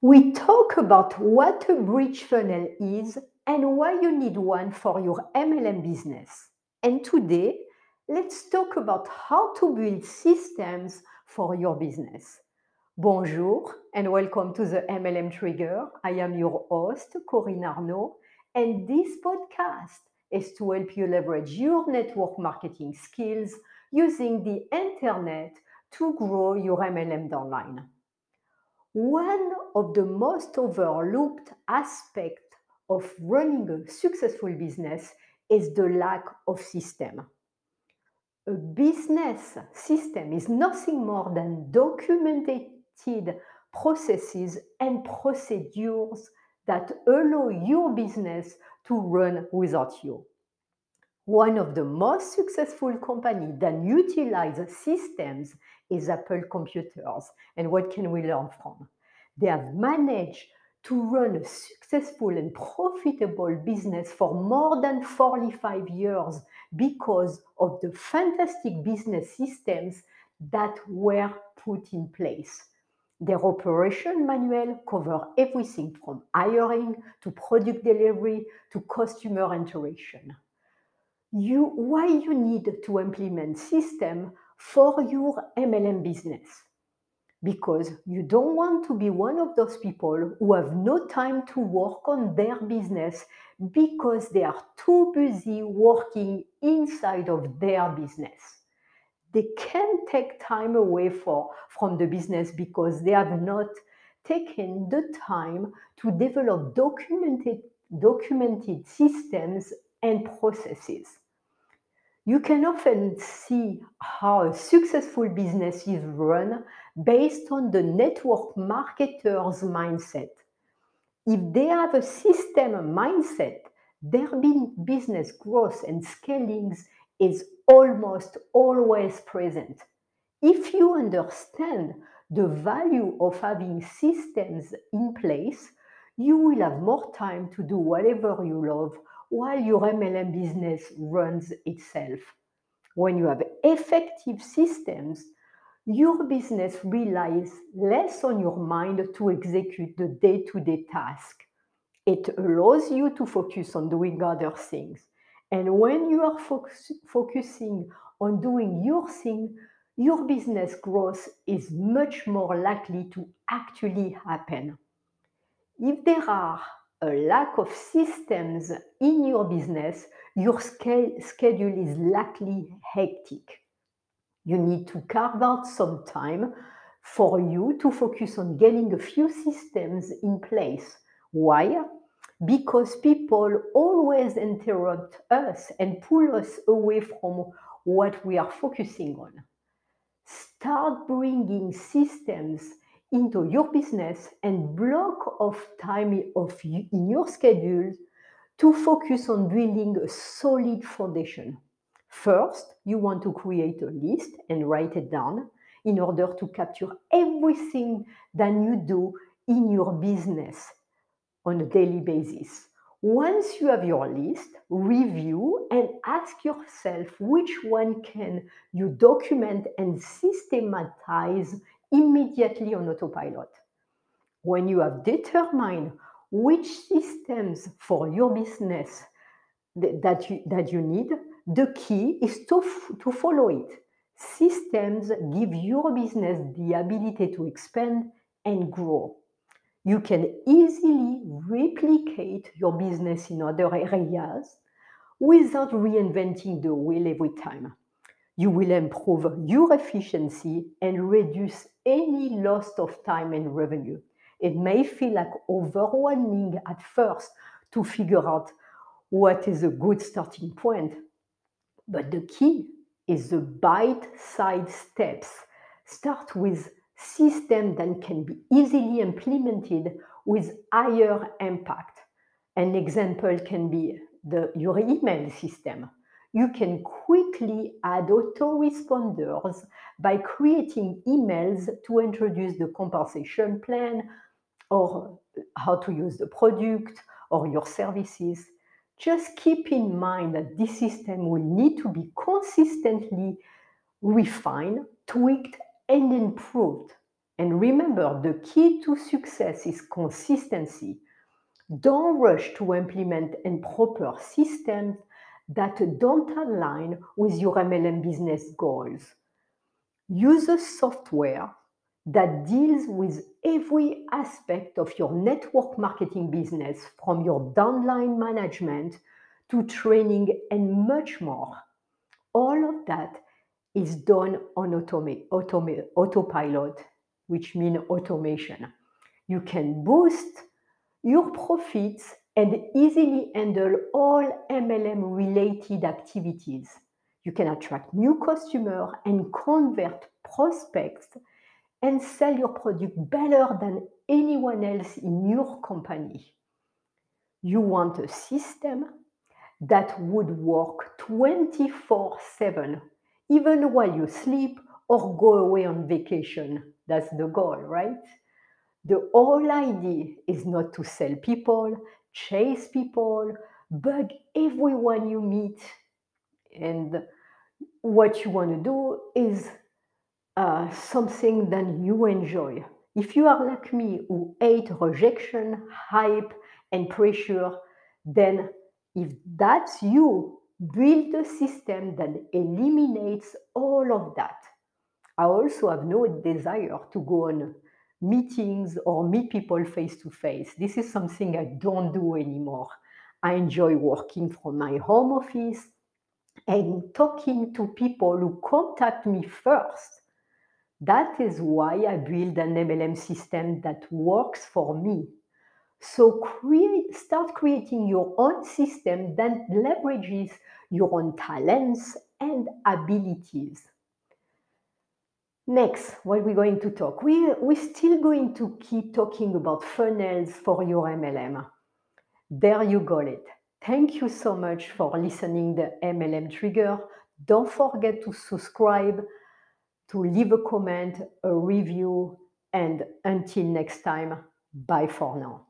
We talk about what a bridge funnel is and why you need one for your MLM business. And today, let's talk about how to build systems for your business. Bonjour and welcome to the MLM Trigger. I am your host, Corinne Arnaud, and this podcast is to help you leverage your network marketing skills using the internet to grow your MLM online. One of the most overlooked aspects of running a successful business is the lack of system. A business system is nothing more than documented processes and procedures that allow your business to run without you. One of the most successful companies that utilize systems is Apple Computers. And what can we learn from? They have managed to run a successful and profitable business for more than 45 years because of the fantastic business systems that were put in place. Their operation manual cover everything from hiring to product delivery to customer interaction. You, why you need to implement system for your MLM business? Because you don't want to be one of those people who have no time to work on their business because they are too busy working inside of their business. They can take time away for, from the business because they have not taken the time to develop documented, documented systems and processes. You can often see how a successful business is run based on the network marketer's mindset. If they have a system mindset, their business growth and scaling is almost always present. If you understand the value of having systems in place, you will have more time to do whatever you love while your MLM business runs itself. When you have effective systems, your business relies less on your mind to execute the day to day task. It allows you to focus on doing other things. And when you are focus, focusing on doing your thing, your business growth is much more likely to actually happen. If there are a lack of systems in your business, your schedule is likely hectic. You need to carve out some time for you to focus on getting a few systems in place. Why? Because people always interrupt us and pull us away from what we are focusing on. Start bringing systems into your business and block of time of in your schedule to focus on building a solid foundation. First, you want to create a list and write it down in order to capture everything that you do in your business on a daily basis. Once you have your list, review and ask yourself which one can you document and systematize immediately on autopilot. When you have determined which systems for your business that you, that you need, the key is to, to follow it. Systems give your business the ability to expand and grow. You can easily replicate your business in other areas without reinventing the wheel every time. You will improve your efficiency and reduce any loss of time and revenue. It may feel like overwhelming at first to figure out what is a good starting point, but the key is the bite-sized steps. Start with systems that can be easily implemented with higher impact. An example can be the, your email system you can quickly add autoresponders by creating emails to introduce the compensation plan or how to use the product or your services. Just keep in mind that this system will need to be consistently refined, tweaked, and improved. And remember, the key to success is consistency. Don't rush to implement improper systems that don't align with your MLM business goals. Use a software that deals with every aspect of your network marketing business, from your downline management to training and much more. All of that is done on automa- automa- autopilot, which means automation. You can boost your profits and easily handle all MLM related activities. You can attract new customers and convert prospects and sell your product better than anyone else in your company. You want a system that would work 24 7, even while you sleep or go away on vacation. That's the goal, right? The whole idea is not to sell people, chase people, bug everyone you meet. And what you want to do is uh, something that you enjoy. If you are like me who hate rejection, hype, and pressure, then if that's you, build a system that eliminates all of that. I also have no desire to go on meetings or meet people face to face. This is something I don't do anymore. I enjoy working from my home office and talking to people who contact me first. That is why I build an MLM system that works for me. So create, start creating your own system that leverages your own talents and abilities. Next, what we're going to talk, we, we're still going to keep talking about funnels for your MLM. There you got it. Thank you so much for listening the MLM Trigger. Don't forget to subscribe to leave a comment, a review, and until next time, bye for now.